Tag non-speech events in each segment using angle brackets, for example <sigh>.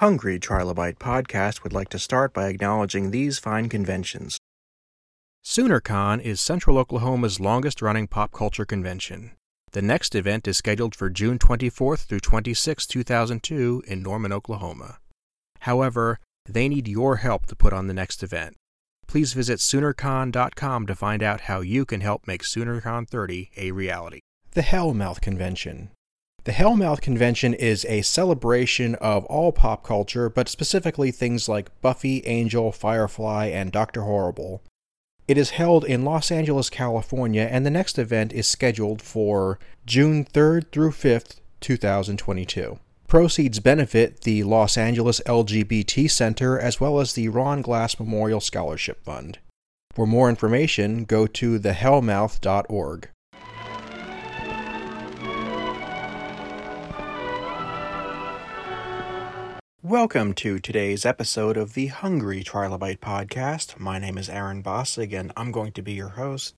Hungry Trilobite Podcast would like to start by acknowledging these fine conventions. SoonerCon is Central Oklahoma's longest running pop culture convention. The next event is scheduled for June 24th through 26, 2002, in Norman, Oklahoma. However, they need your help to put on the next event. Please visit SoonerCon.com to find out how you can help make SoonerCon 30 a reality. The Hellmouth Convention. The Hellmouth Convention is a celebration of all pop culture, but specifically things like Buffy, Angel, Firefly, and Doctor Horrible. It is held in Los Angeles, California, and the next event is scheduled for June 3rd through 5th, 2022. Proceeds benefit the Los Angeles LGBT Center as well as the Ron Glass Memorial Scholarship Fund. For more information, go to thehellmouth.org. Welcome to today's episode of the Hungry Trilobite Podcast. My name is Aaron Bossig, and I'm going to be your host.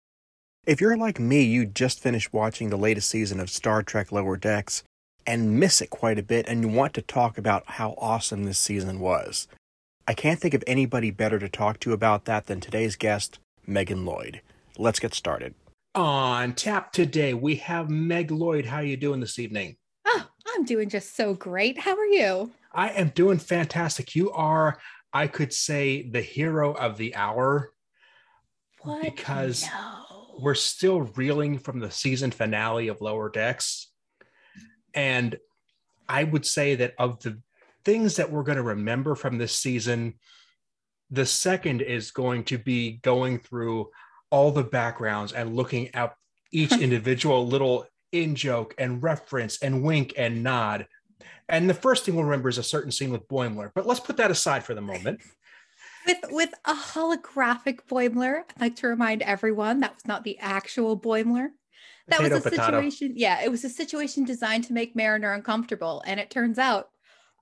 If you're like me, you just finished watching the latest season of Star Trek Lower Decks, and miss it quite a bit and you want to talk about how awesome this season was. I can't think of anybody better to talk to about that than today's guest, Megan Lloyd. Let's get started. On tap today, we have Meg Lloyd. How are you doing this evening? Oh, I'm doing just so great. How are you? I am doing fantastic. You are, I could say, the hero of the hour. What? Because no. we're still reeling from the season finale of Lower Decks and I would say that of the things that we're going to remember from this season, the second is going to be going through all the backgrounds and looking at each <laughs> individual little in joke and reference and wink and nod. And the first thing we'll remember is a certain scene with Boimler, but let's put that aside for the moment. <laughs> With with a holographic Boimler, I'd like to remind everyone that was not the actual Boimler that Potato, was a potato. situation yeah it was a situation designed to make mariner uncomfortable and it turns out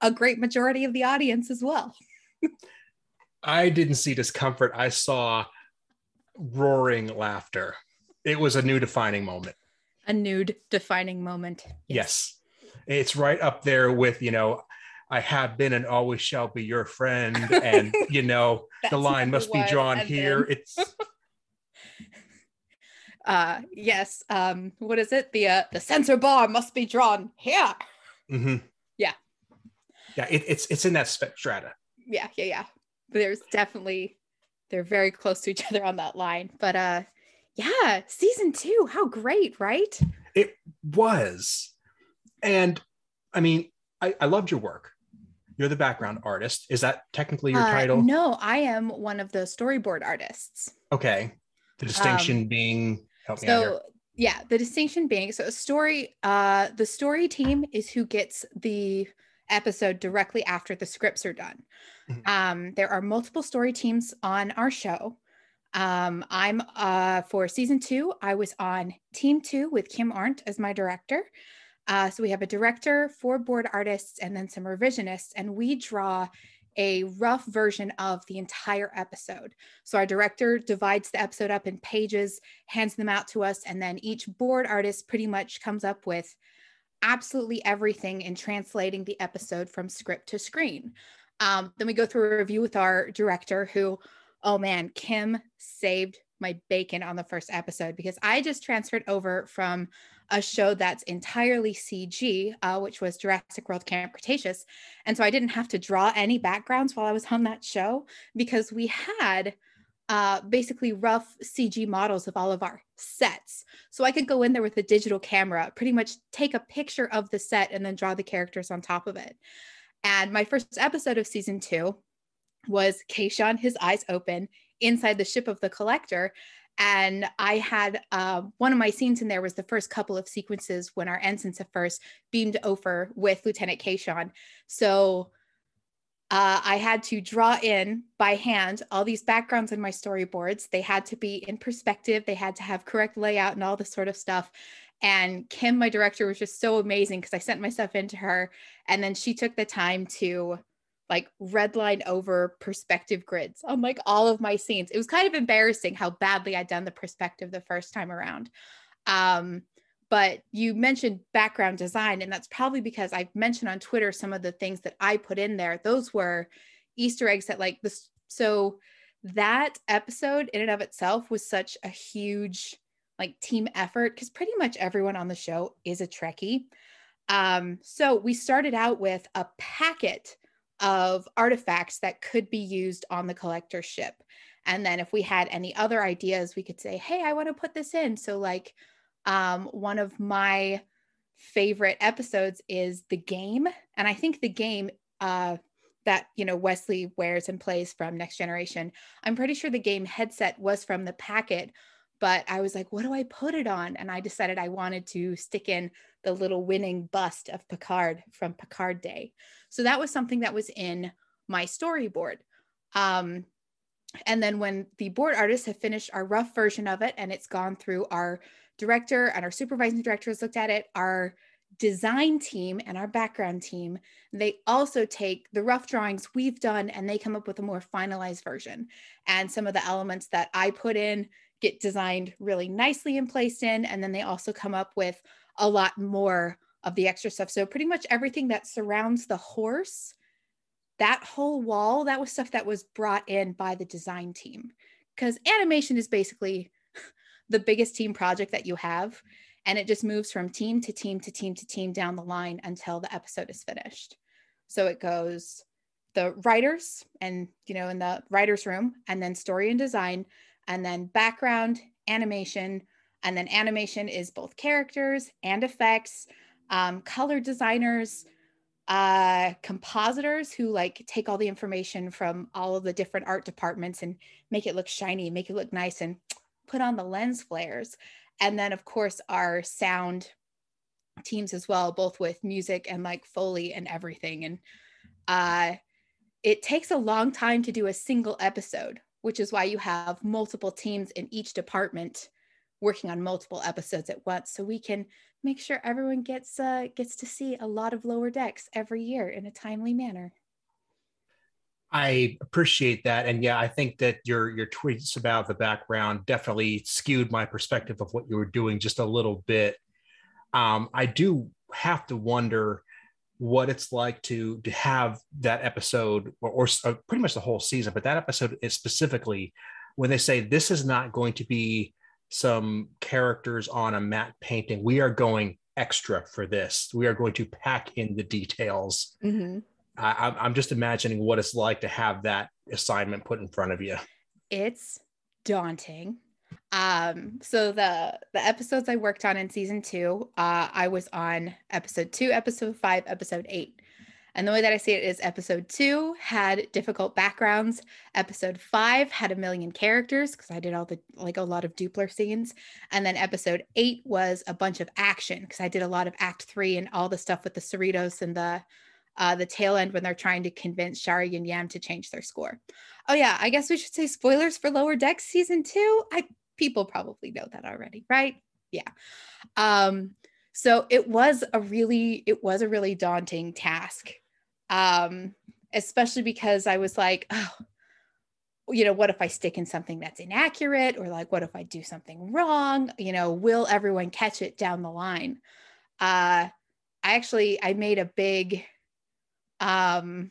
a great majority of the audience as well <laughs> I didn't see discomfort. I saw roaring laughter. It was a new defining moment. a nude defining moment Yes. It's right up there with, you know, I have been and always shall be your friend. And, <laughs> you know, the line must be drawn here. then- It's <laughs> uh yes um what is it the uh the censor bar must be drawn here mhm. Yeah. Yeah, it, it's it's in that strata. yeah yeah yeah there's definitely they're very close to each other on that line but uh yeah season two how great right It was. And I mean, I, I loved your work. You're the background artist. Is that technically your Uh, title? no i am one of the storyboard artists Okay. The distinction being help me out here. so yeah the distinction being so a story uh the story team is who gets the episode directly after the scripts are done Mhm. um there are multiple story teams on our show um i'm uh for season two i was on team two with kim arndt as my director uh so we have a director four board artists and then some revisionists and we draw a rough version of the entire episode. So our director divides the episode up in pages hands them out to us and then each board artist pretty much comes up with absolutely everything in translating the episode from script to screen. Um, then we go through a review with our director who oh man kim saved my bacon on the first episode because i just transferred over from a show that's entirely cg uh, which was jurassic world camp cretaceous and so i didn't have to draw any backgrounds while i was on that show because we had uh, basically rough CG models of all of our sets. So I could go in there with a digital camera, pretty much take a picture of the set and then draw the characters on top of it. And my first episode of season two was Kayshon, his eyes open, inside the ship of the collector. And I had uh, one of my scenes in there was the first couple of sequences when our ensigns at first beamed over with Lieutenant Kayshon. So uh, I had to draw in by hand all these backgrounds in my storyboards. They had to be in perspective, they had to have correct layout and all this sort of stuff. And Kim, my director, was just so amazing because I sent my stuff into her and then she took the time to like redline over perspective grids on like all of my scenes. It was kind of embarrassing how badly I'd done the perspective the first time around. Um, but you mentioned background design, and that's probably because I've mentioned on Twitter some of the things that I put in there. Those were Easter eggs that like this. So that episode in and of itself was such a huge like team effort because pretty much everyone on the show is a Trekkie. Um, so we started out with a packet of artifacts that could be used on the collector ship. And then if we had any other ideas, we could say, hey, I want to put this in. So, like, um, one of my favorite episodes is the game. And I think the game uh, that, you know, Wesley wears and plays from Next Generation, I'm pretty sure the game headset was from the packet. But I was like, what do I put it on? And I decided I wanted to stick in the little winning bust of Picard from Picard Day. So that was something that was in my storyboard. Um, and then when the board artists have finished our rough version of it and it's gone through our director and our supervising director has looked at it, our design team and our background team, they also take the rough drawings we've done and they come up with a more finalized version. And some of the elements that I put in get designed really nicely and placed in. And then they also come up with a lot more of the extra stuff. So pretty much everything that surrounds the horse that whole wall, that was stuff that was brought in by the design team. Because animation is basically <laughs> the biggest team project that you have. And it just moves from team to team to team to team down the line until the episode is finished. So it goes the writers and, you know, in the writer's room, and then story and design, and then background, animation. And then animation is both characters and effects, um, color designers, uh, compositors who like take all the information from all of the different art departments and make it look shiny, make it look nice, and put on the lens flares. And then, of course, our sound teams as well, both with music and like Foley and everything. And uh, it takes a long time to do a single episode, which is why you have multiple teams in each department working on multiple episodes at once. So we can make sure everyone gets uh, gets to see a lot of lower decks every year in a timely manner. I appreciate that, and yeah, I think that your your tweets about the background definitely skewed my perspective of what you were doing just a little bit. Um, I do have to wonder what it's like to to have that episode or, or, or pretty much the whole season, but that episode is specifically when they say this is not going to be some characters on a matte painting. We are going extra for this. We are going to pack in the details. Mm-hmm. I, I'm just imagining what it's like to have that assignment put in front of you. It's daunting. Um, so the the episodes I worked on in season two, uh, I was on episode two, episode five, episode eight. And the way that I see it is episode two had difficult backgrounds. Episode five had a million characters because I did all the like a lot of doopler scenes. And then episode eight was a bunch of action because I did a lot of act three and all the stuff with the Cerritos and the uh, the tail end when they're trying to convince Shari and Yam to change their score. Oh yeah, I guess we should say spoilers for Lower Decks season two. I people probably know that already, right? Yeah. Um, so it was a really it was a really daunting task um, especially because I was like, oh, you know, what if I stick in something that's inaccurate or like, what if I do something wrong? You know, will everyone catch it down the line? Uh, I actually, I made a big, um,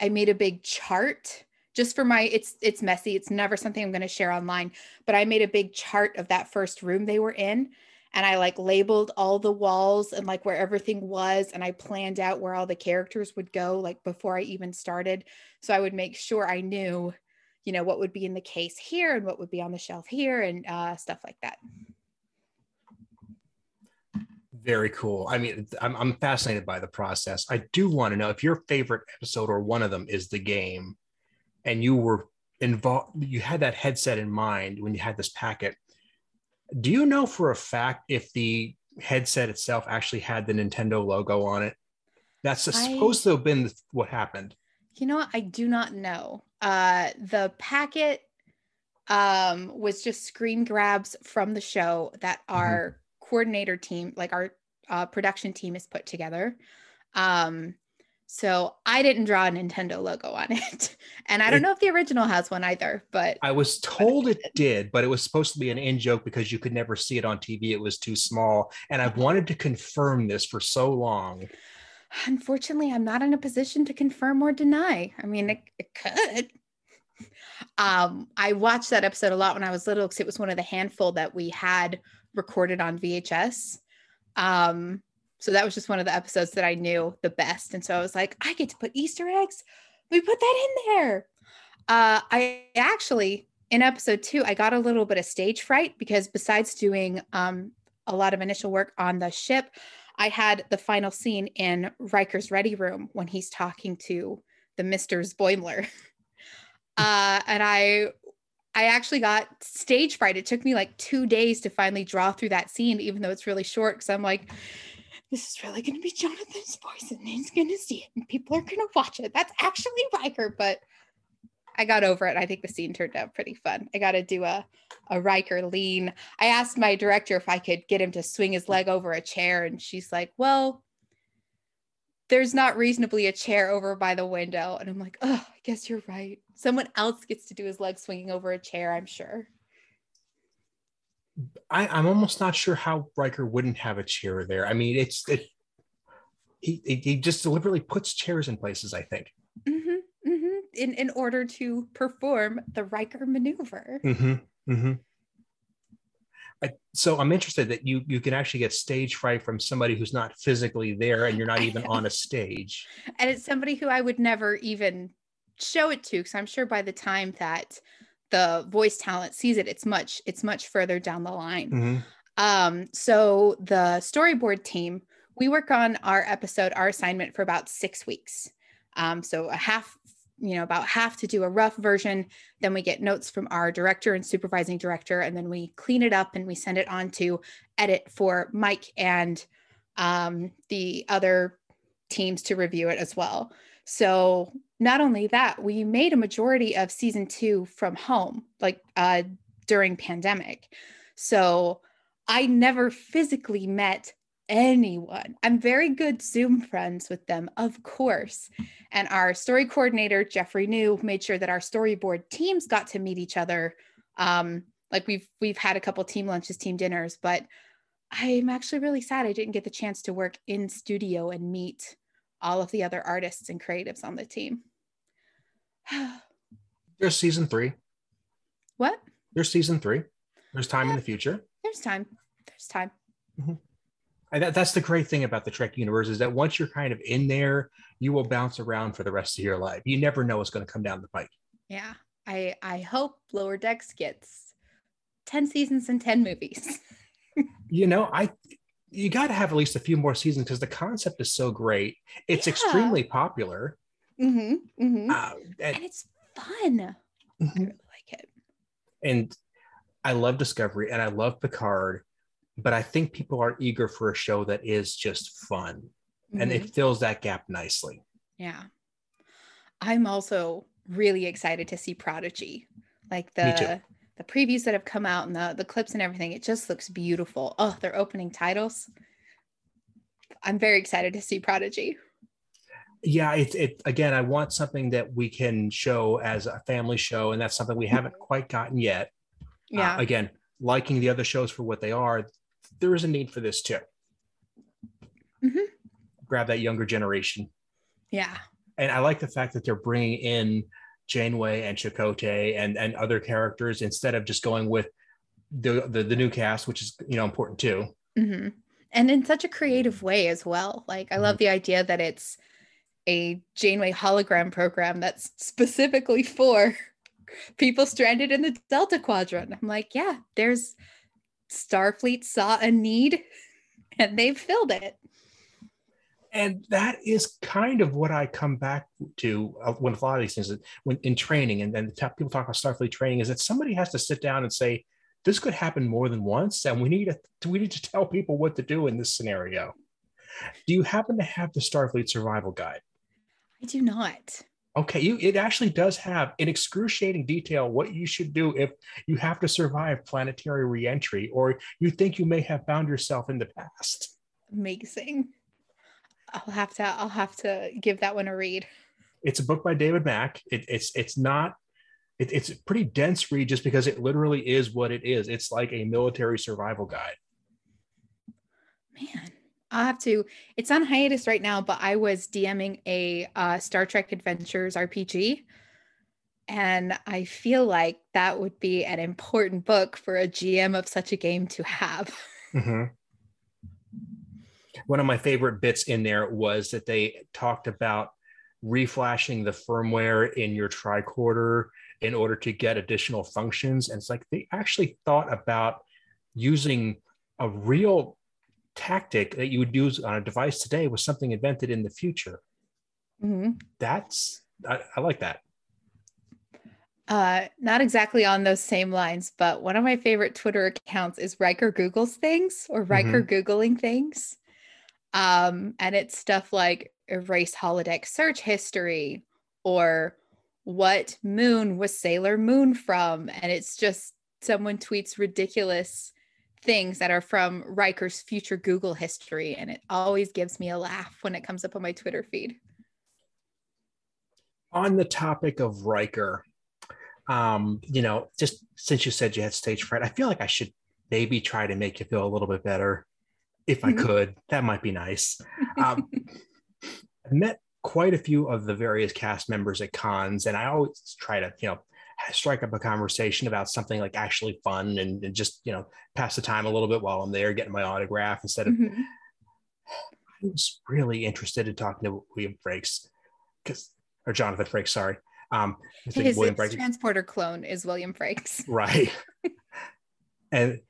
I made a big chart just for my, it's, it's messy. It's never something I'm going to share online, but I made a big chart of that first room they were in and I like labeled all the walls and like where everything was and I planned out where all the characters would go like before I even started. So I would make sure I knew you know what would be in the case here and what would be on the shelf here and uh, stuff like that. Very cool. I mean I'm, I'm fascinated by the process. I do want to know if your favorite episode or one of them is the game and you were involved you had that headset in mind when you had this packet do you know for a fact if the headset itself actually had the Nintendo logo on it? That's I, supposed to have been what happened. You know what? I do not know. Uh, the packet um, was just screen grabs from the show that mm-hmm. our mm-hmm. coordinator team, like our uh, production team, is put together. Um, So I didn't draw a Nintendo logo on it. <laughs> And I don't It- know if the original has one either, but I was told it did, but it was supposed to be an in joke because you could never see it on TV. It was too small. And I've wanted to confirm this for so long. unfortunately, I'm not in a position to confirm or deny. I mean, it, it could. Um, I watched that episode a lot when I was little because it was one of the handful that we had recorded on VHS. Um, so that was just one of the episodes that I knew the best. And so I was like, I get to put Easter eggs. We put that in there. Uh, I actually, in episode two, I got a little bit of stage fright because besides doing um, a lot of initial work on the ship, I had the final scene in Riker's ready room when he's talking to the Misters Boimler. <laughs> uh, and I I actually got stage fright. It took me like two days to finally draw through that scene, even though it's really short, because I'm like, this is really gonna be Jonathan's voice, and he's gonna see it, and people are gonna watch it. That's actually Riker, but I got over it. I think the scene turned out pretty fun. I got to do a a Riker lean. I asked my director if I could get him to swing his leg over a chair, and she's like, "Well, there's not reasonably a chair over by the window." And I'm like, "Oh, I guess you're right. Someone else gets to do his leg swinging over a chair. I'm sure." I, I'm almost not sure how Riker wouldn't have a chair there. I mean, it's it, he he- just deliberately puts chairs in places. I think. hmm hmm In in order to perform the Riker maneuver. Mm-hmm. Mm-hmm. I, so I'm interested that you you can actually get stage fright from somebody who's not physically there, and you're not even on a stage. <laughs> and it's somebody who I would never even show it to because I'm sure by the time that the voice talent sees it, it's much it's much further down the line. Mhm. Um, so the storyboard team, we work on our episode, our assignment for about six weeks. Um, so a half, you know, about half to do a rough version. Then we get notes from our director and supervising director, and then we clean it up and we send it on to edit for Mike and um, the other teams to review it as well. So not only that, we made a majority of season two from home, like uh, during pandemic. So I never physically met anyone. I'm very good Zoom friends with them, of course. And our story coordinator, Jeffrey New, made sure that our storyboard teams got to meet each other. Um, like we've we've had a couple team lunches, team dinners, but I'm actually really sad I didn't get the chance to work in studio and meet all of the other artists and creatives on the team. <sighs> There's season three. what? There's season three. There's time in the future. There's time. There's time. Mm-hmm. And that, that's the great thing about the Trek universe is that once you're kind of in there, you will bounce around for the rest of your life. You never know what's going to come down the pike. Yeah. I I hope Lower Decks gets 10 seasons and 10 movies. <laughs> You know, I you got to have at least a few more seasons because the concept is so great. It's Yeah. extremely popular. mm-hmm, mm-hmm. Uh, and, and it's fun. I Mhm. really like it. and I love Discovery and I love Picard, but I think people are eager for a show that is just fun and it fills that gap nicely. Yeah. I'm also really excited to see Prodigy. Like the the previews that have come out and the the clips and everything, it just looks beautiful. Oh, their opening titles. I'm very excited to see Prodigy. Yeah, it, it again, I want something that we can show as a family show, and that's something we haven't quite gotten yet. Uh, Yeah. again, liking the other shows for what they are, there is a need for this too. Mhm. Grab that younger generation. yeah. and I like the fact that they're bringing in Janeway and Chakotay and and other characters instead of just going with the the, the new cast, which is you know important too. hmm And in such a creative way as well. Like, I love the idea that it's a Janeway hologram program that's specifically for <laughs> people stranded in the Delta Quadrant. I'm like, yeah, there's Starfleet saw a need <laughs> and they've filled it. And that is kind of what I come back to uh, when a lot of these things when in training and then the people talk about Starfleet training is that somebody has to sit down and say this could happen more than once, and we need to <laughs> we need to tell people what to do in this scenario. Do you happen to have the Starfleet Survival Guide? I do not. Okay, you it actually does have in excruciating detail what you should do if you have to survive planetary reentry or you think you may have found yourself in the past. Amazing. I'll have to I'll have to give that one a read. It's a book by David Mack. It, it's it's not it, it's a pretty dense read just because it literally is what it is. It's like a military survival guide. Man, I'll have to. It's on hiatus right now, but I was DMing a uh, Star Trek Adventures RPG. And I feel like that would be an important book for a GM of such a game to have. Mm-hmm. One of my favorite bits in there was that they talked about reflashing the firmware in your tricorder in order to get additional functions. And it's like they actually thought about using a real tactic that you would use on a device today with something invented in the future. Mm-hmm. That's, I, I like that. Uh, not exactly on those same lines, but one of my favorite Twitter accounts is Riker Googles things or Riker mm-hmm. Googling things. Um, and it's stuff like erase holodeck search history or what moon was Sailor Moon from? And it's just someone tweets ridiculous things that are from Riker's future Google history. And it always gives me a laugh when it comes up on my Twitter feed. On the topic of Riker, um, you know, just since you said you had stage fright, I feel like I should maybe try to make you feel a little bit better if I mm-hmm. could. That might be nice. Um, <laughs> I've met quite a few of the various cast members at cons, and I always try to, you know, strike up a conversation about something like actually fun and, and just, you know, pass the time a little bit while I'm there getting my autograph instead of. Mm-hmm. I was really interested in talking to William Frakes because, or Jonathan Frakes, sorry, um, his, his transporter clone is William Frakes. Right. <laughs> and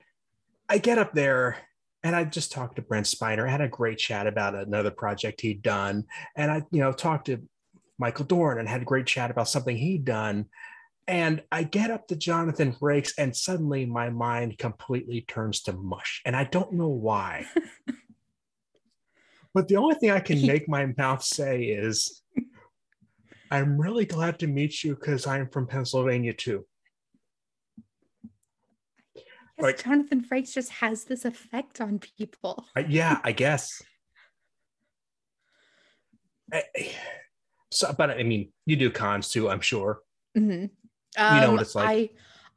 I get up there and I just talked to Brent Spiner. I had a great chat about another project he'd done. And I, you know, talked to Michael Dorn and had a great chat about something he'd done. And I get up to Jonathan Frakes, and suddenly my mind completely turns to mush. And I don't know why. <laughs> but the only thing I can <laughs> make my mouth say is I'm really glad to meet you because I'm from Pennsylvania too. Like, Jonathan Frakes just has this effect on people. <laughs> Yeah, I guess. I, so, but I mean, you do cons too, I'm sure. Mm-hmm. Um, you know what it's like.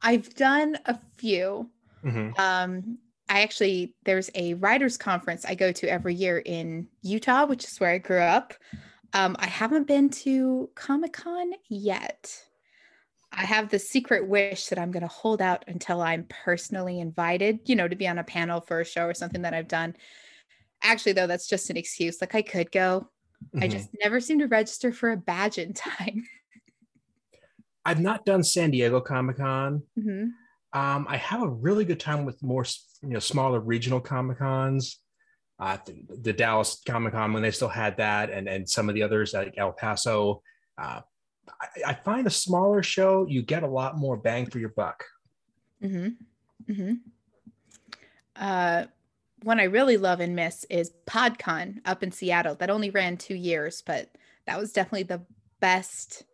I, I've done a few. Mm-hmm. Um, I actually there's a writers conference I go to every year in Utah, which is where I grew up. Um, I haven't been to Comic Con yet. I have the secret wish that I'm going to hold out until I'm personally invited, you know, to be on a panel for a show or something that I've done. Actually, though, that's just an excuse. Like I could go. Mm-hmm. I just never seem to register for a badge in <laughs> time. I've not done San Diego Comic Con. Mm-hmm. Um, I have a really good time with more, you know, smaller regional Comic Cons uh, the, the, Dallas Comic Con when they still had that, and and some of the others like El Paso. Uh, I, I, find a smaller show you get a lot more bang for your buck. Hmm. Hmm. Uh, one I really love and miss is PodCon up in Seattle. That only ran two years, but that was definitely the best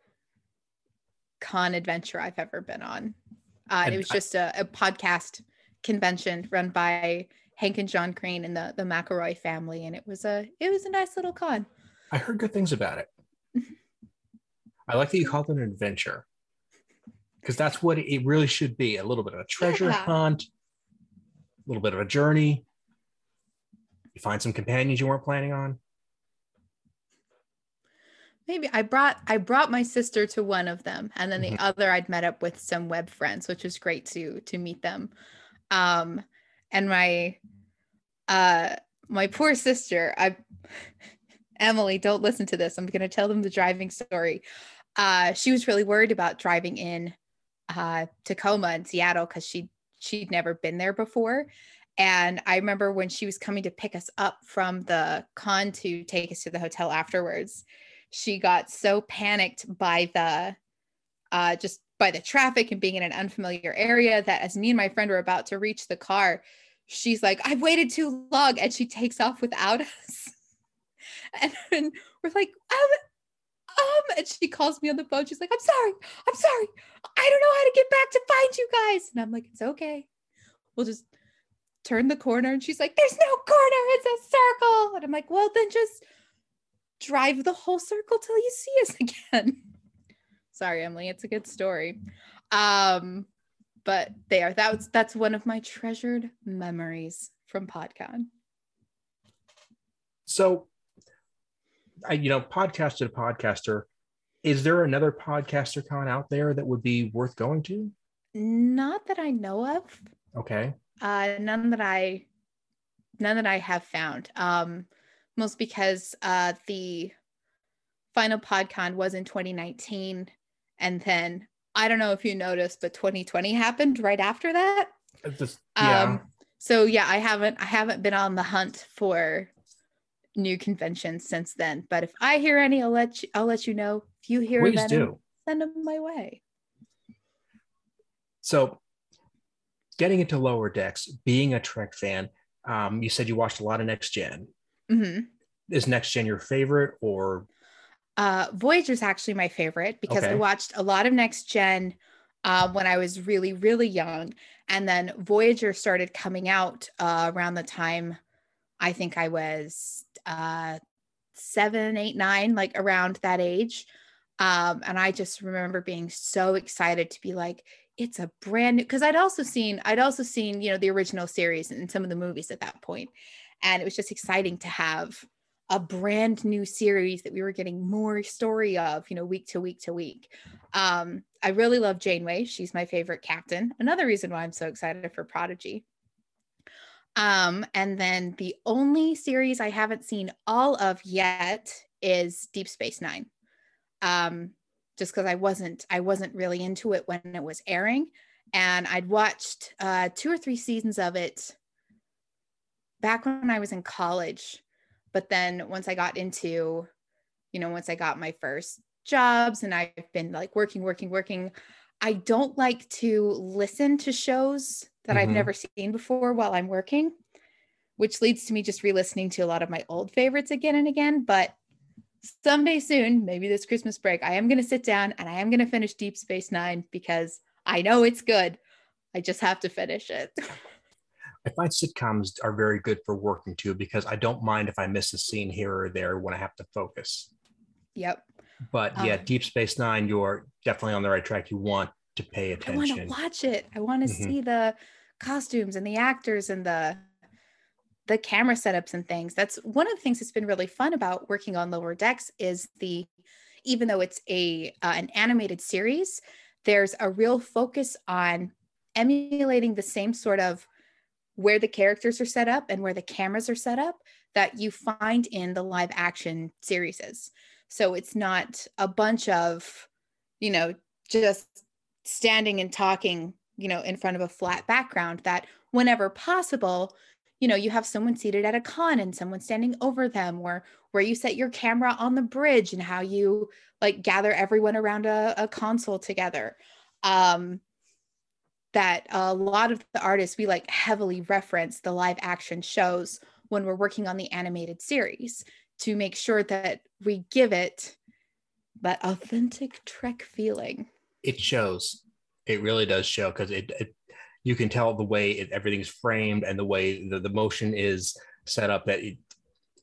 con adventure I've ever been on. Uh, and, it was just a, a podcast convention run by Hank and John Green and the the McElroy family, and it was a it was a nice little con. I heard good things about it. I like that you called it an adventure because that's what it really should be—a little bit of a treasure yeah. hunt, a little bit of a journey. You find some companions you weren't planning on. Maybe I brought I brought my sister to one of them, and then the mm-hmm. other I'd met up with some web friends, which was great to to meet them. Um, and my uh my poor sister i emily don't listen to this i'm going to tell them the driving story uh she was really worried about driving in uh tacoma and seattle because she she'd never been there before and i remember when she was coming to pick us up from the con to take us to the hotel afterwards she got so panicked by the uh just by the traffic and being in an unfamiliar area that as me and my friend were about to reach the car, she's like, I've waited too long. And she takes off without <laughs> us. and, and we're like, um, um, and she calls me on the phone. She's like, I'm sorry. I'm sorry. I don't know how to get back to find you guys. And I'm like, it's okay. We'll just turn the corner. And she's like, there's no corner. It's a circle. And I'm like, well, then just drive the whole circle till you see us <laughs> again. Sorry, Emily, it's a good story. Um, but there, that was that's one of my treasured memories from PodCon. So, I, you know, podcaster to podcaster, is there another podcaster con out there that would be worth going to? Not that I know of. Okay. Uh, none that I, none that I have found. Um, most because uh, the final PodCon was in 2019, and then I don't know if you noticed, but 2020 happened right after that. Just, yeah. Um, so yeah, I haven't I haven't been on the hunt for new conventions since then. But if I hear any, I'll let you, I'll let you know. If you hear Please do. send them my way. So, getting into lower decks, being a Trek fan, um, you said you watched a lot of Next general mm-hmm. Is Next Gen your favorite, or? Uh, Voyager is actually my favorite because okay. I watched a lot of Next Gen uh, when I was really, really young, and then Voyager started coming out uh, around the time I think I was uh, seven, eight, nine, like around that age. Um, and I just remember being so excited to be like, it's a brand new because I'd also seen I'd also seen you know the original series and some of the movies at that point, and it was just exciting to have a brand new series that we were getting more story of you know week to week to week. Um, I really love Janeway; she's my favorite captain. Another reason why I'm so excited for Prodigy. Um, and then the only series I haven't seen all of yet is Deep Space Nine. Um, just because I wasn't I wasn't really into it when it was airing. And I'd watched uh, two or three seasons of it back when I was in college. But then once I got into, you know, once I got my first jobs and I've been like working, working, working, I don't like to listen to shows that mm-hmm. I've never seen before while I'm working, which leads to me just re listening to a lot of my old favorites again and again. But someday soon, maybe this Christmas break, I am going to sit down and I am going to finish Deep Space Nine because I know it's good. I just have to finish it. <laughs> I find sitcoms are very good for working too because I don't mind if I miss a scene here or there when I have to focus. Yep. But yeah, um, Deep Space Nine, you're definitely on the right track. You want to pay attention. I want to watch it. I want to mm-hmm. see the costumes and the actors and the the camera setups and things. That's one of the things that's been really fun about working on Lower Decks is the even though it's a uh, an animated series, there's a real focus on emulating the same sort of where the characters are set up and where the cameras are set up that you find in the live action series. So it's not a bunch of, you know, just standing and talking, you know, in front of a flat background that whenever possible, you know, you have someone seated at a con and someone standing over them, or where you set your camera on the bridge and how you like gather everyone around a, a console together. Um, that a lot of the artists we like heavily reference the live action shows when we're working on the animated series to make sure that we give it that authentic Trek feeling. It shows. It really does show because it, it, you can tell the way it, everything's framed and the way the, the motion is set up that it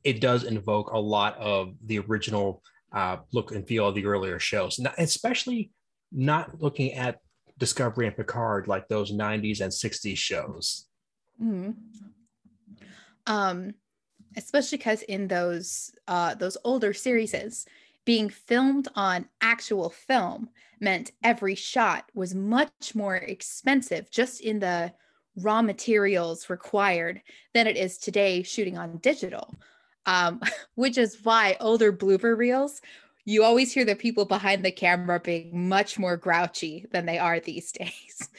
it does invoke a lot of the original uh, look and feel of the earlier shows, not, especially not looking at Discovery and Picard like those 90s and 60s shows. Mm-hmm. Um, especially because in those uh, those older series, being filmed on actual film meant every shot was much more expensive just in the raw materials required than it is today shooting on digital. Um, <laughs> which is why older blooper reels, you always hear the people behind the camera being much more grouchy than they are these <laughs> days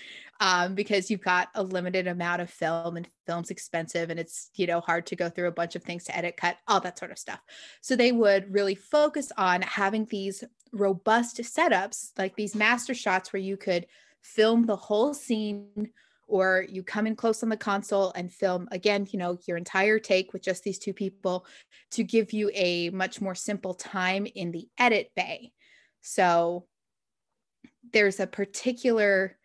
um, because you've got a limited amount of film and film's expensive and it's you know hard to go through a bunch of things to edit cut all that sort of stuff. So they would really focus on having these robust setups like these master shots where you could film the whole scene or you come in close on the console and film again you know your entire take with just these two people to give you a much more simple time in the edit bay. So there's a particular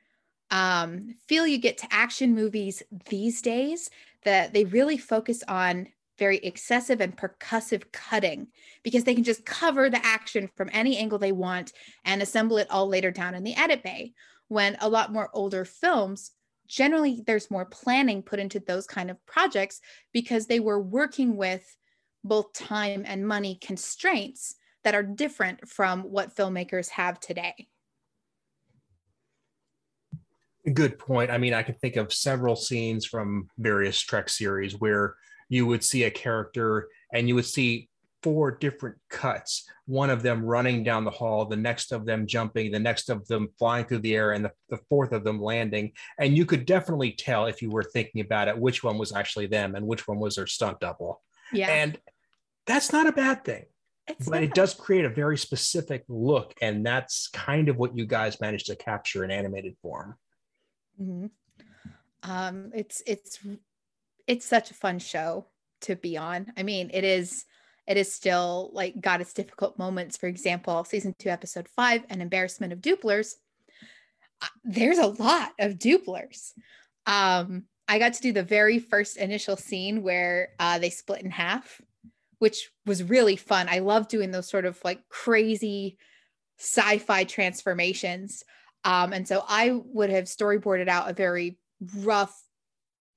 um, feel you get to action movies these days that they really focus on very excessive and percussive cutting because they can just cover the action from any angle they want and assemble it all later down in the edit bay. When a lot more older films, generally there's more planning put into those kind of projects because they were working with both time and money constraints that are different from what filmmakers have today. Good point. I mean, I can think of several scenes from various Trek series where you would see a character and you would see four different cuts one of them running down the hall the next of them jumping the next of them flying through the air and the, the fourth of them landing. And you could definitely tell if you were thinking about it which one was actually them and which one was their stunt double. Yeah. And that's not a bad thing it's but it does create a very specific look and that's kind of what you guys managed to capture in animated form mm-hmm. um, it's it's it's such a fun show to be on. I mean, it is it is still like got its difficult moments. For example, season two, episode five, an embarrassment of dooplers. Uh, there's a lot of dooplers. Um, I got to do the very first initial scene where uh, they split in half, which was really fun. I love doing those sort of like crazy sci-fi transformations. Um, and so I would have storyboarded out a very rough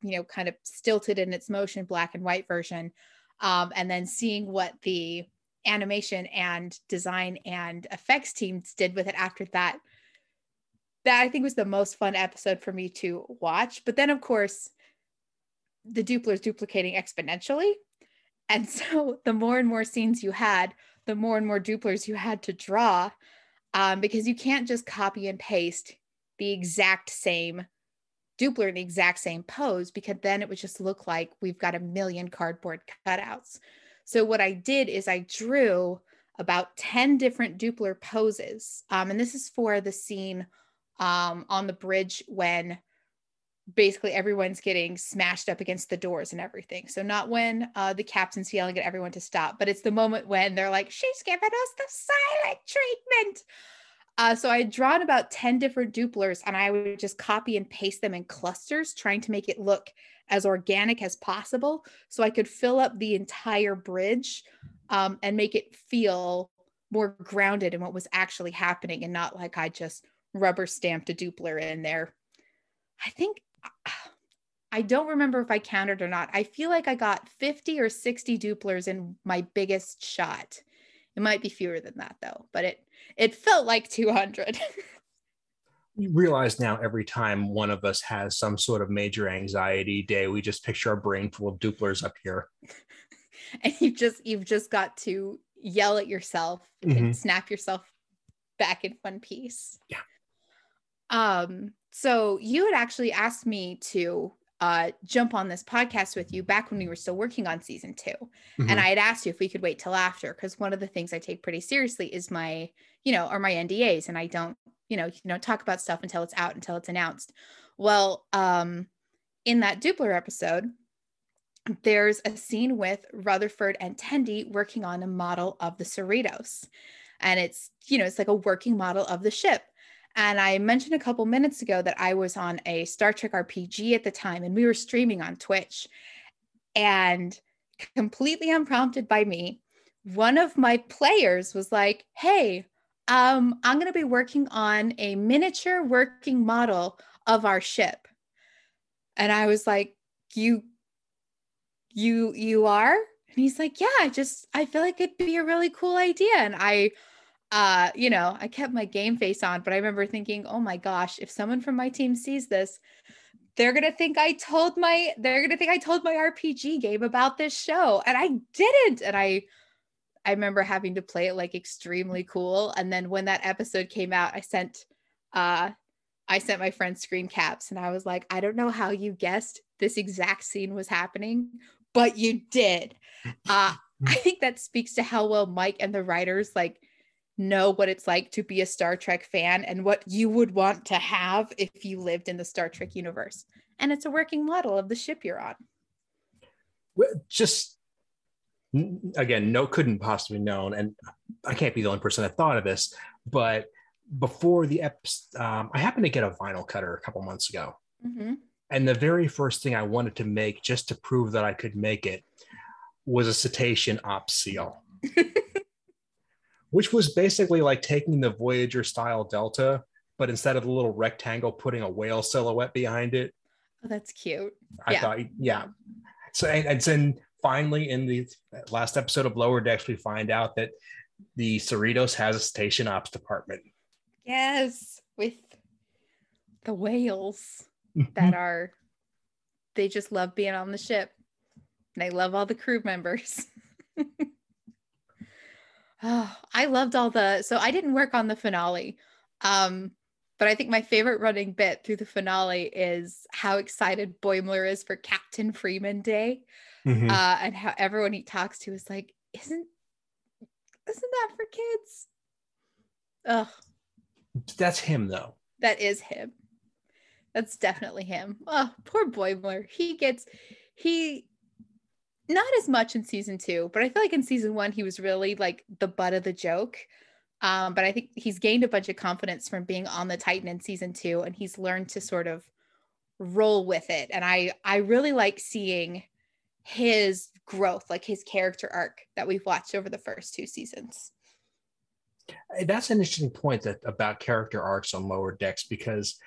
you know kind of stilted in its motion black and white version um, and then seeing what the animation and design and effects teams did with it after that. That i think was the most fun episode for me to watch. But then of course the doopler is duplicating exponentially. And <laughs> so the more and more scenes you had the more and more dooplers you had to draw um, because you can't just copy and paste the exact same doopler in the exact same pose because then it would just look like we've got a million cardboard cutouts. So what I did is I drew about 10 different doopler poses. Um, and this is for the scene um, on the bridge when basically everyone's getting smashed up against the doors and everything. So not when uh, the captain's yelling at everyone to stop, but it's the moment when they're like, she's giving us the silent treatment. Uh, so I had drawn about 10 different dooplers and I would just copy and paste them in clusters, trying to make it look as organic as possible so I could fill up the entire bridge um, and make it feel more grounded in what was actually happening and not like I just rubber stamped a doopler in there. I think <sighs> I don't remember if I counted or not. I feel like I got 50 or 60 dooplers in my biggest shot. It might be fewer than that though, but it it felt like 200. you <laughs> realize now every time one of us has some sort of major anxiety day, we just picture our brain full of dooplers up here. <laughs> and you've just you've just got to yell at yourself mm-hmm. and snap yourself back in one piece. Yeah. Um, so you had actually asked me to uh, jump on this podcast with you back when we were still working on season 2 mm-hmm. And I had asked you if we could wait till after, because one of the things I take pretty seriously is my, you know, are my NDAs. And I don't, you know, you know, talk about stuff until it's out, until it's announced. Well, um, in that Doopler episode, there's a scene with Rutherford and Tendi working on a model of the Cerritos. And it's, you know, it's like a working model of the ship. And I mentioned a couple minutes ago that I was on a Star Trek RPG at the time and we were streaming on Twitch. And completely unprompted by me, one of my players was like, Hey, um, I'm going to be working on a miniature working model of our ship. And I was like, You, you, you are? And he's like, Yeah, I just, I feel like it'd be a really cool idea. And I, uh, you know, I kept my game face on, but I remember thinking, oh my gosh, if someone from my team sees this, they're gonna think I told my they're gonna think I told my RPG game about this show. And I didn't. And I I remember having to play it like extremely cool. And then when that episode came out, I sent uh I sent my friend screen caps and I was like, I don't know how you guessed this exact scene was happening, but you did. Uh I <laughs> think that speaks to how well Mike and the writers like know what it's like to be a Star Trek fan and what you would want to have if you lived in the Star Trek universe. And it's a working model of the ship you're on. Just again, no, couldn't possibly known, and I can't be the only person that thought of this. But before the episode, um, I happened to get a vinyl cutter a couple months ago, mm-hmm. and the very first thing I wanted to make, just to prove that I could make it, was a cetacean ops seal, <laughs> which was basically like taking the Voyager style Delta, but instead of the little rectangle, putting a whale silhouette behind it. Oh, that's cute. I Yeah. thought, yeah. So, and, and then finally, in the last episode of Lower Decks, we find out that the Cerritos has a cetacean ops department. Yes, with the whales mm-hmm. that are they just love being on the ship. They love all the crew members. <laughs> oh, I loved all the so I didn't work on the finale. Um but I think my favorite running bit through the finale is how excited Boimler is for Captain Freeman Day. Mhm. Uh, and how everyone he talks to is like, isn't isn't that for kids? Ugh, That's him, though. that is him. That's definitely him. Oh, poor Boimler. He gets he not as much in season two, but I feel like in season one he was really like the butt of the joke. Um, but I think he's gained a bunch of confidence from being on the Titan in season two, and he's learned to sort of roll with it. And I I really like seeing his growth, like his character arc that we've watched over the first two seasons. That's an interesting point that about character arcs on Lower Decks because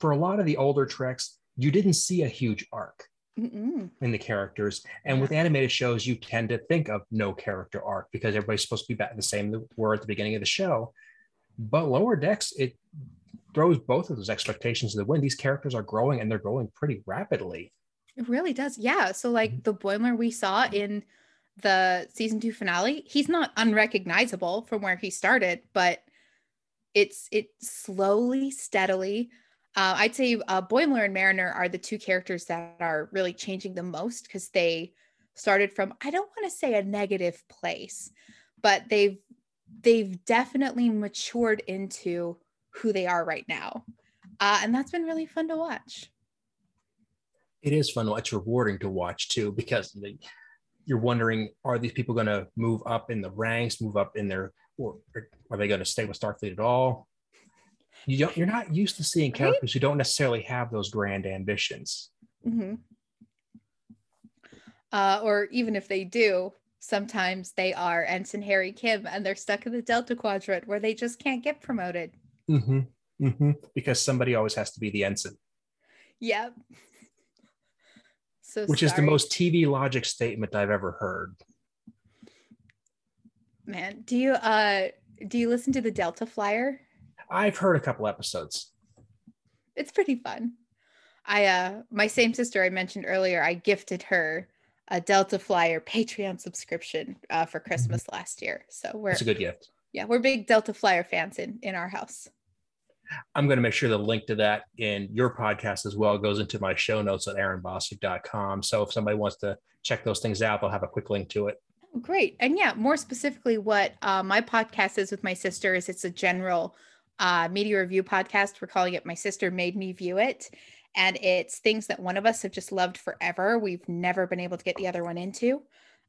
for a lot of the older treks, you didn't see a huge arc Mm-mm. in the characters. And with animated shows, you tend to think of no character arc because everybody's supposed to be back the same they were at the beginning of the show. But Lower Decks, it throws both of those expectations to the wind. These characters are growing and they're growing pretty rapidly. It really does. Yeah. So like mm-hmm. the Boimler we saw in the season two finale, he's not unrecognizable from where he started, but it's it slowly, steadily. Uh, I'd say uh, Boimler and Mariner are the two characters that are really changing the most because they started from I don't want to say a negative place, but they've they've definitely matured into who they are right now, uh, and that's been really fun to watch. It is fun. It's rewarding to watch too because they, you're wondering are these people going to move up in the ranks, move up in their, or are they going to stay with Starfleet at all? You don't. You're not used to seeing Right? characters who don't necessarily have those grand ambitions. hmm Uh, or even if they do, sometimes they are Ensign Harry Kim and they're stuck in the Delta Quadrant where they just can't get promoted. Mm-hmm. Mm-hmm. Because somebody always has to be the ensign, Yep. So which is the most TV logic statement I've ever heard. man. Do you uh do you listen to the Delta Flyer? I've heard a couple episodes. It's pretty fun. I uh my same sister I mentioned earlier, I gifted her a Delta Flyer Patreon subscription uh, for Christmas last year. So we're It's a good gift. yeah, we're big Delta Flyer fans in in our house. I'm going to make sure the link to that in your podcast as well goes into my show notes at aaronbossig.com. So if somebody wants to check those things out, they'll have a quick link to it. Oh, Great. And yeah, more specifically, what uh, my podcast is with my sister is it's a general uh, media review podcast. We're calling it My Sister Made Me View It. And it's things that one of us have just loved forever. We've never been able to get the other one into.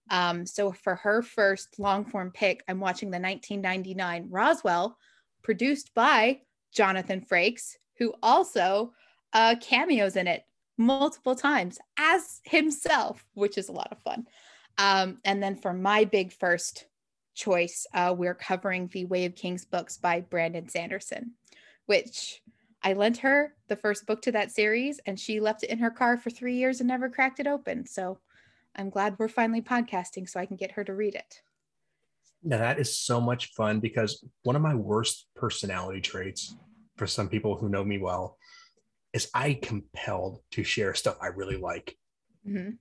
Um, so for her first long form pick, I'm watching the 1999 Roswell, produced by Jonathan Frakes, who also uh, cameos in it multiple times as himself, which is a lot of fun. Um, and then for my big first choice, uh, we're covering the Way of Kings books by Brandon Sanderson, which I lent her the first book to that series, and she left it in her car for three years and never cracked it open. So I'm glad we're finally podcasting so I can get her to read it. Now, that is so much fun because one of my worst personality traits for some people who know me well is I compelled to share stuff I really like. Mhm.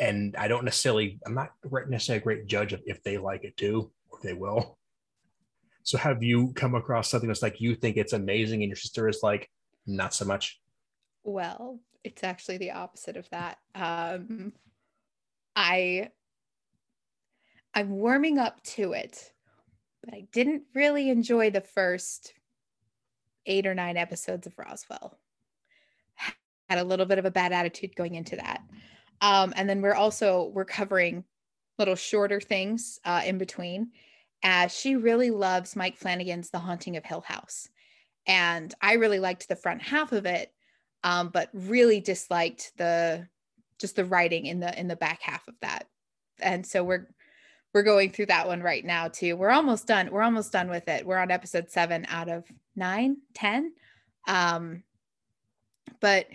And I don't necessarily, I'm not necessarily a great judge of if they like it too, or if they will. So have you come across something that's like you think it's amazing and your sister is like, not so much? Well, it's actually the opposite of that. Um, I I'm warming up to it, but I didn't really enjoy the first eight or nine episodes of Roswell. Had a little bit of a bad attitude going into that. Um, and then we're also we're covering little shorter things uh, in between. As she really loves Mike Flanagan's The Haunting of Hill House, and I really liked the front half of it, um, but really disliked the just the writing in the in the back half of that. And so we're we're going through that one right now too. We're almost done we're almost done with it. We're on episode seven out of nine ten. Um but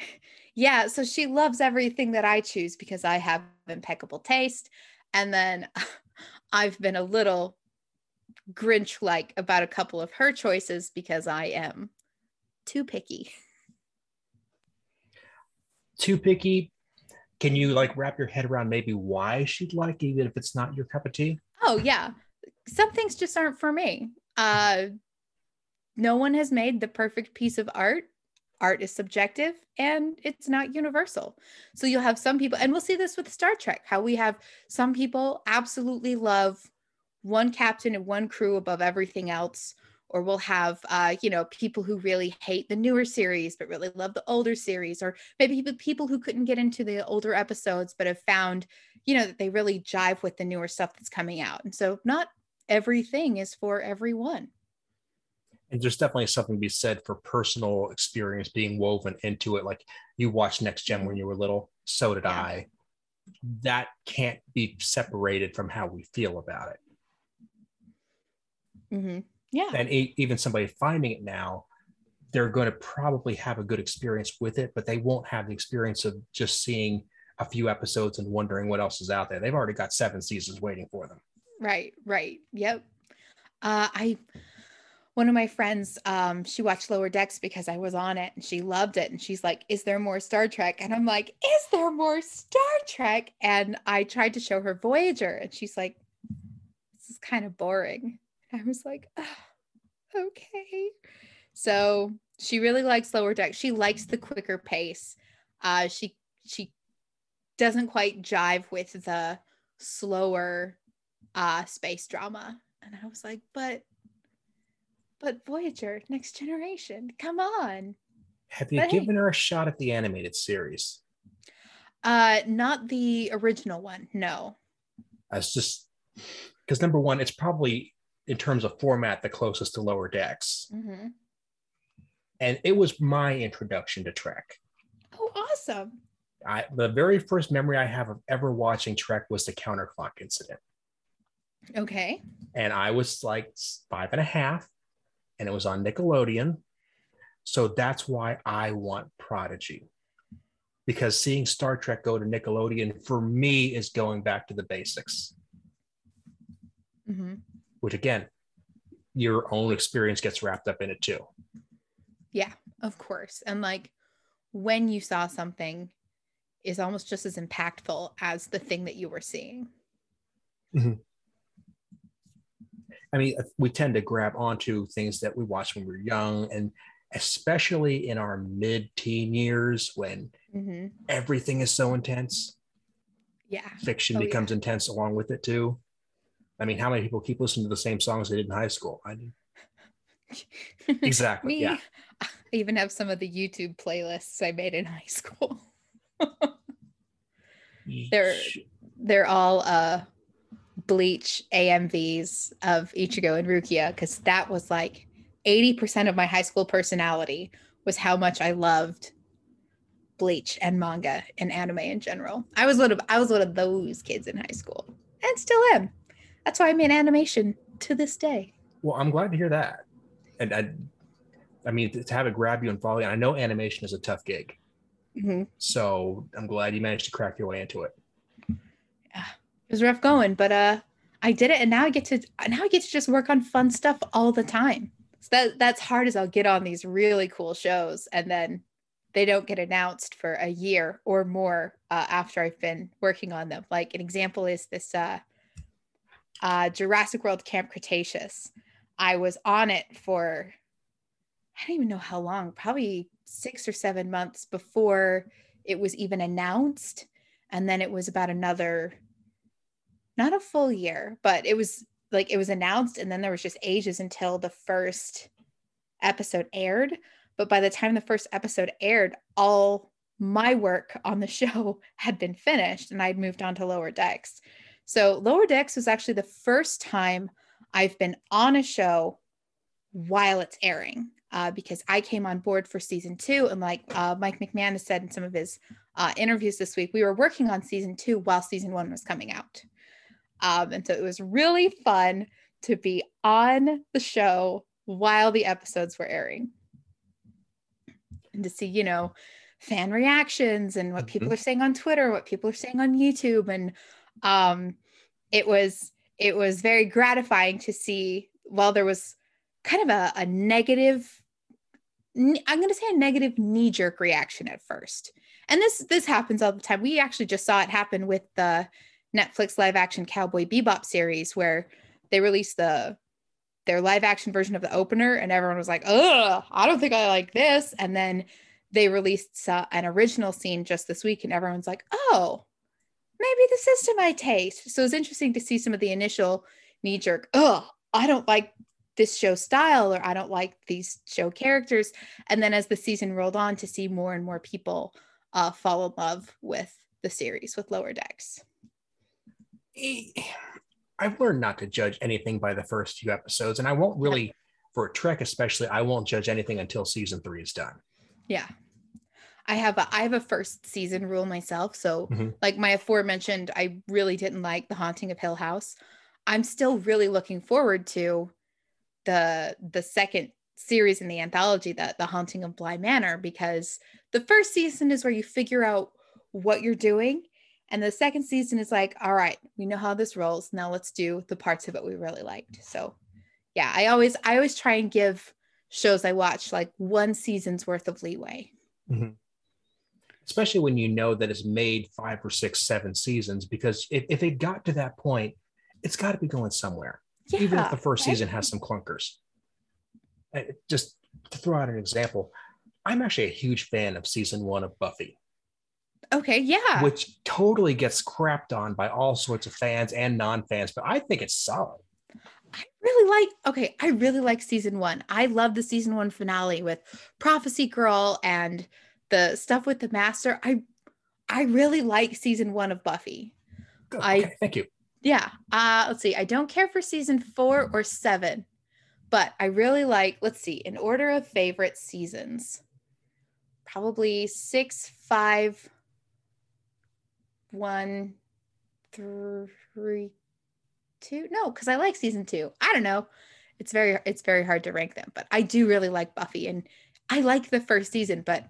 yeah so she loves everything that i choose because i have impeccable taste and then <laughs> i've been a little grinch like about a couple of her choices because i am too picky. Too picky? Can you like wrap your head around maybe why she'd like even if it's not your cup of tea? Oh yeah. Some things just aren't for me. Uh no one has made the perfect piece of art art is subjective and it's not universal. So you'll have some people and we'll see this with star trek how we have some people absolutely love one captain and one crew above everything else or we'll have uh, you know people who really hate the newer series but really love the older series or maybe people who couldn't get into the older episodes but have found you know that they really jive with the newer stuff that's coming out. And so not everything is for everyone and there's definitely something to be said for personal experience being woven into it like you watched next gen when you were little so did yeah. i that can't be separated from how we feel about it mm-hmm. Yeah. And even somebody finding it now, they're going to probably have a good experience with it, but they won't have the experience of just seeing a few episodes and wondering what else is out there. They've already got seven seasons waiting for them. Right, right. Yep. Uh, I, one of my friends, um, she watched Lower Decks because I was on it and she loved it. And she's like, Is there more Star Trek? And I'm like, Is there more Star Trek? And I tried to show her Voyager and she's like, This is kind of boring. I was like, oh, okay. So she really likes lower decks She likes the quicker pace. Uh, she she doesn't quite jive with the slower uh, space drama. And I was like, but but Voyager, next generation, come on. Have you but given hey. her a shot at the animated series? Uh not the original one, no. That's just because number one, it's probably in terms of format the closest to lower decks mm-hmm. and it was my introduction to trek oh awesome I, the very first memory i have of ever watching trek was the counterclock incident okay and i was like five and a half and it was on nickelodeon so that's why i want prodigy because seeing star trek go to nickelodeon for me is going back to the basics mm-hmm which again, your own experience gets wrapped up in it too. Yeah, of course. And like when you saw something is almost just as impactful as the thing that you were seeing. Mm-hmm. I mean, we tend to grab onto things that we watched when we were young, and especially in our mid teen years when mm-hmm. everything is so intense. Yeah. Fiction oh, becomes yeah. intense along with it too. I mean, how many people keep listening to the same songs they did in high school? I do. <laughs> exactly. Me, yeah. I even have some of the YouTube playlists I made in high school. <laughs> they're they're all uh bleach AMVs of Ichigo and Rukia because that was like 80% of my high school personality was how much I loved bleach and manga and anime in general. I was one of I was one of those kids in high school and still am. That's why I'm in animation to this day. Well, I'm glad to hear that. And I, I mean, to have it grab you and follow you, I know animation is a tough gig. Mm-hmm. So I'm glad you managed to crack your way into it. Was rough going, but uh, I did it, and now I get to now I get to just work on fun stuff all the time. So that that's hard as I'll get on these really cool shows, and then they don't get announced for a year or more uh, after I've been working on them. Like an example is this uh, uh, Jurassic World Camp Cretaceous. I was on it for, I don't even know how long, probably six or seven months before it was even announced. And then it was about another, not a full year, but it was like it was announced. And then there was just ages until the first episode aired. But by the time the first episode aired, all my work on the <laughs> show had been finished and I'd moved on to lower decks. So Lower Decks was actually the first time I've been on a show while it's airing. Uh, because I came on board for season two, and like uh, Mike McMahan has said in some of his uh, interviews this week, we were working on season two while season one was coming out. Um, and so it was really fun to be on the show while the episodes were airing and to see, you know, fan reactions and what people mm-hmm. are saying on Twitter, what people are saying on YouTube. And um, it was it was very gratifying to see while there was kind of a, a negative i'm going to say a negative knee-jerk reaction at first and this this happens all the time we actually just saw it happen with the netflix live action cowboy bebop series where they released the their live action version of the opener and everyone was like oh i don't think i like this and then they released uh, an original scene just this week and everyone's like oh maybe this is to my taste so it's interesting to see some of the initial knee jerk oh i don't like this show style or I don't like these show characters. And then as the season rolled on to see more and more people uh, fall in love with the series with Lower Decks. <sighs> I've learned not to judge anything by the first few episodes, and I won't really, for a Trek especially, I won't judge anything until season three is done. Yeah. I have a I have a first season rule myself. So mm-hmm. like my aforementioned, I really didn't like the haunting of Hill House. I'm still really looking forward to the the second series in the anthology that the haunting of bly manor because the first season is where you figure out what you're doing and the second season is like all right we know how this rolls now let's do the parts of it we really liked so yeah i always i always try and give shows i watch like one season's worth of leeway mm-hmm. especially when you know that it's made five or six seven seasons because if, if it got to that point it's got to be going somewhere yeah, even if the first season has some clunkers. Just to throw out an example, I'm actually a huge fan of season one of Buffy. Okay, yeah. Which totally gets crapped on by all sorts of fans and non-fans, but I think it's solid. I really like okay, I really like season 1. I love the season 1 finale with Prophecy Girl and the stuff with the master. I I really like season 1 of Buffy. Good. I okay, thank you. Yeah. Uh, let's see. I don't care for season four or seven, but I really like, let's see, in order of favorite seasons, probably six, five, one, three, two. No, because I like season two. I don't know. It's very it's very hard to rank them, but I do really like Buffy and I like the first season, but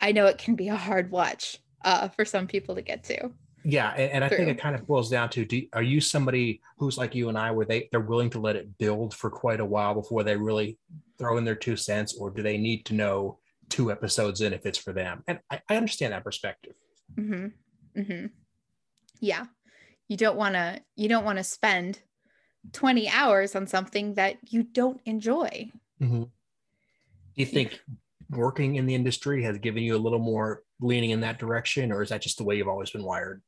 I know it can be a hard watch uh, for some people to get to yeah and, and i think it kind of boils down to do, are you somebody who's like you and i where they they're willing to let it build for quite a while before they really throw in their two cents or do they need to know two episodes in if it's for them and i, I understand that perspective mm-hmm. Mm-hmm. yeah you don't want to you don't want to spend 20 hours on something that you don't enjoy mm-hmm. do you think working in the industry has given you a little more leaning in that direction or is that just the way you've always been wired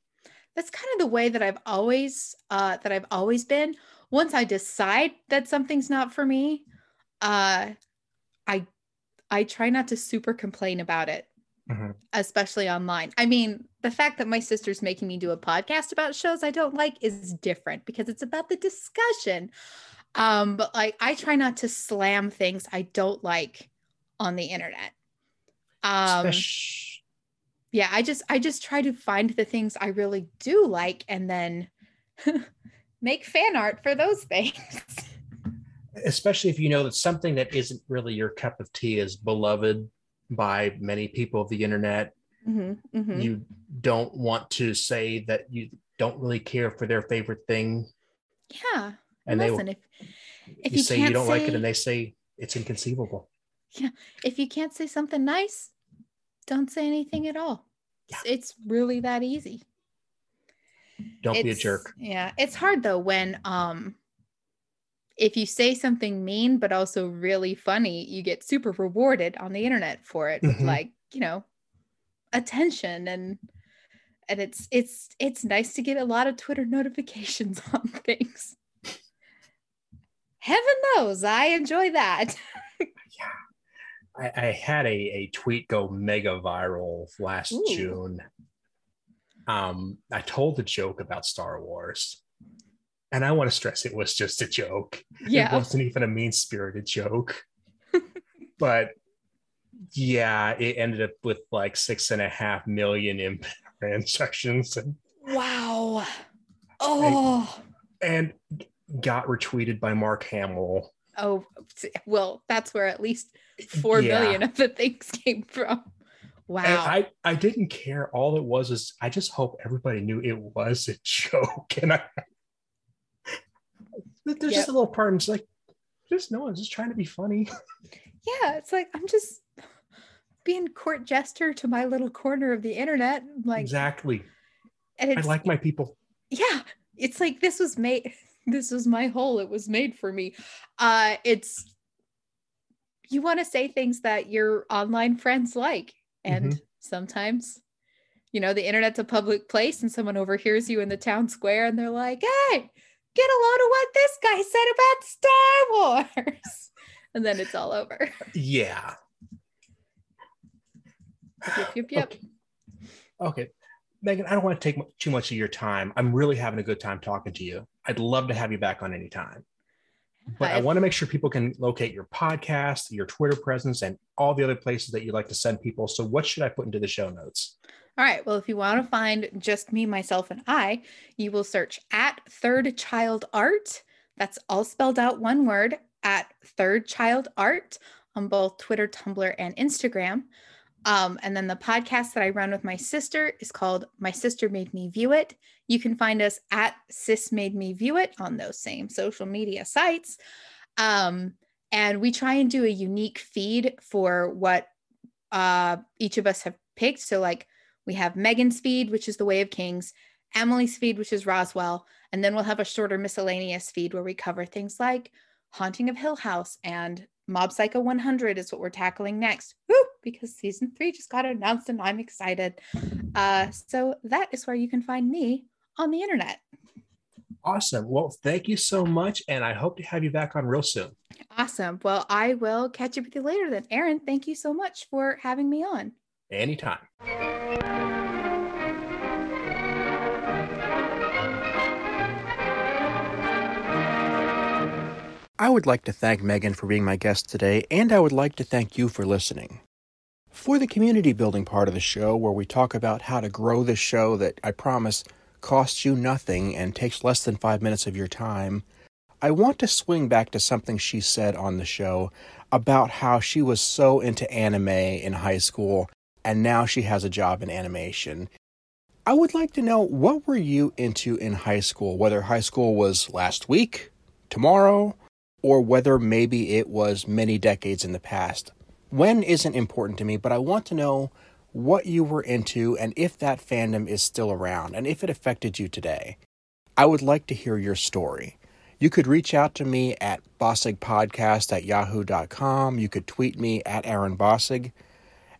that's kind of the way that I've always uh, that I've always been. Once I decide that something's not for me, uh, I I try not to super complain about it, mm-hmm. especially online. I mean, the fact that my sister's making me do a podcast about shows I don't like is different because it's about the discussion. Um, but like, I try not to slam things I don't like on the internet. Um, yeah i just i just try to find the things i really do like and then <laughs> make fan art for those things <laughs> especially if you know that something that isn't really your cup of tea is beloved by many people of the internet mm-hmm, mm-hmm. you don't want to say that you don't really care for their favorite thing yeah and Listen, they if, if you, you say you don't say, like it and they say it's inconceivable yeah if you can't say something nice don't say anything at all. Yeah. It's, really that easy. Don't it's, be a jerk. Yeah. It's hard though when um if you say something mean but also really funny, you get super rewarded on the internet for it mm-hmm. like, you know, attention and and it's it's it's nice to get a lot of Twitter <laughs> notifications on things. Heaven knows I enjoy that. yeah. <laughs> I, I had a, a tweet go mega viral last Ooh. June. Um, I told a joke about Star Wars, And I want to stress it was just a joke. Yeah. It wasn't even a mean spirited joke. <laughs> but yeah, it ended up with like six and a half million impressions <laughs> and, Wow. Oh. and got retweeted by Mark Hamill. Oh, well, that's where at least four Yeah. million of the things came from. Wow. And I, I didn't care. All it was is I just hope everybody knew it was a <laughs> joke. And I there's Yep. just a little part of me's like, just no one's just trying to be funny. <laughs> yeah, it's like I'm just being court jester to my little corner of the internet. Like, exactly. and I like my people. yeah, it's like this was made. <laughs> This was my hole. It was made for me. Uh, it's you want to say things that your online friends like, and sometimes. You know, the internet's a public place, and someone overhears you in the town square, and they're like, "Hey, get a load of what this guy said about Star Wars," <laughs> and then it's all over. Yeah. Yep, yep, yep. Okay. okay. Megan, I don't want to take too much of your time. I'm really having a good time talking to you. I'd love to have you back on anytime. But I I've- want to make sure people can locate your podcast, your Twitter presence, and all the other places that you like to send people. So, what should I put into the show notes? All right. Well, if you want to find just me, myself, and I, you will search at Third Child Art. That's all spelled out one word at Third Child Art on both Twitter, Tumblr, and Instagram. Um, and then the podcast that I run with my sister is called My Sister Made Me View It. You can find us at Sis Made Me View It on those same social media sites. Um, and we try and do a unique feed for what uh, each of us have picked. So, like, we have Megan's feed, which is The Way of Kings, Emily's feed, which is Roswell, and then we'll have a shorter miscellaneous feed where we cover things like Haunting of Hill House and Mob Psycho 100 is what we're tackling next. Woo! Because season three just got announced and I'm excited. Uh, so that is where you can find me on the internet. Awesome. Well, thank you so much. And I hope to have you back on real soon. Awesome. Well, I will catch up with you later then. Aaron, thank you so much for having me on. Anytime. I would like to thank Megan for being my guest today, and I would like to thank you for listening. For the community building part of the show, where we talk about how to grow this show that I promise costs you nothing and takes less than five minutes of your time, I want to swing back to something she said on the show about how she was so into anime in high school and now she has a job in animation. I would like to know what were you into in high school, whether high school was last week, tomorrow, or whether maybe it was many decades in the past. When isn't important to me, but I want to know what you were into and if that fandom is still around and if it affected you today. I would like to hear your story. You could reach out to me at bossigpodcast at yahoo.com. You could tweet me at Aaron Bossig.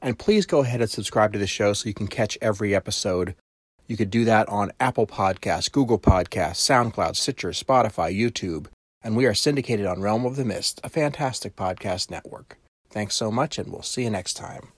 And please go ahead and subscribe to the show so you can catch every episode. You could do that on Apple Podcasts, Google Podcasts, SoundCloud, Stitcher, Spotify, YouTube. And we are syndicated on Realm of the Mist, a fantastic podcast network. Thanks so much, and we'll see you next time.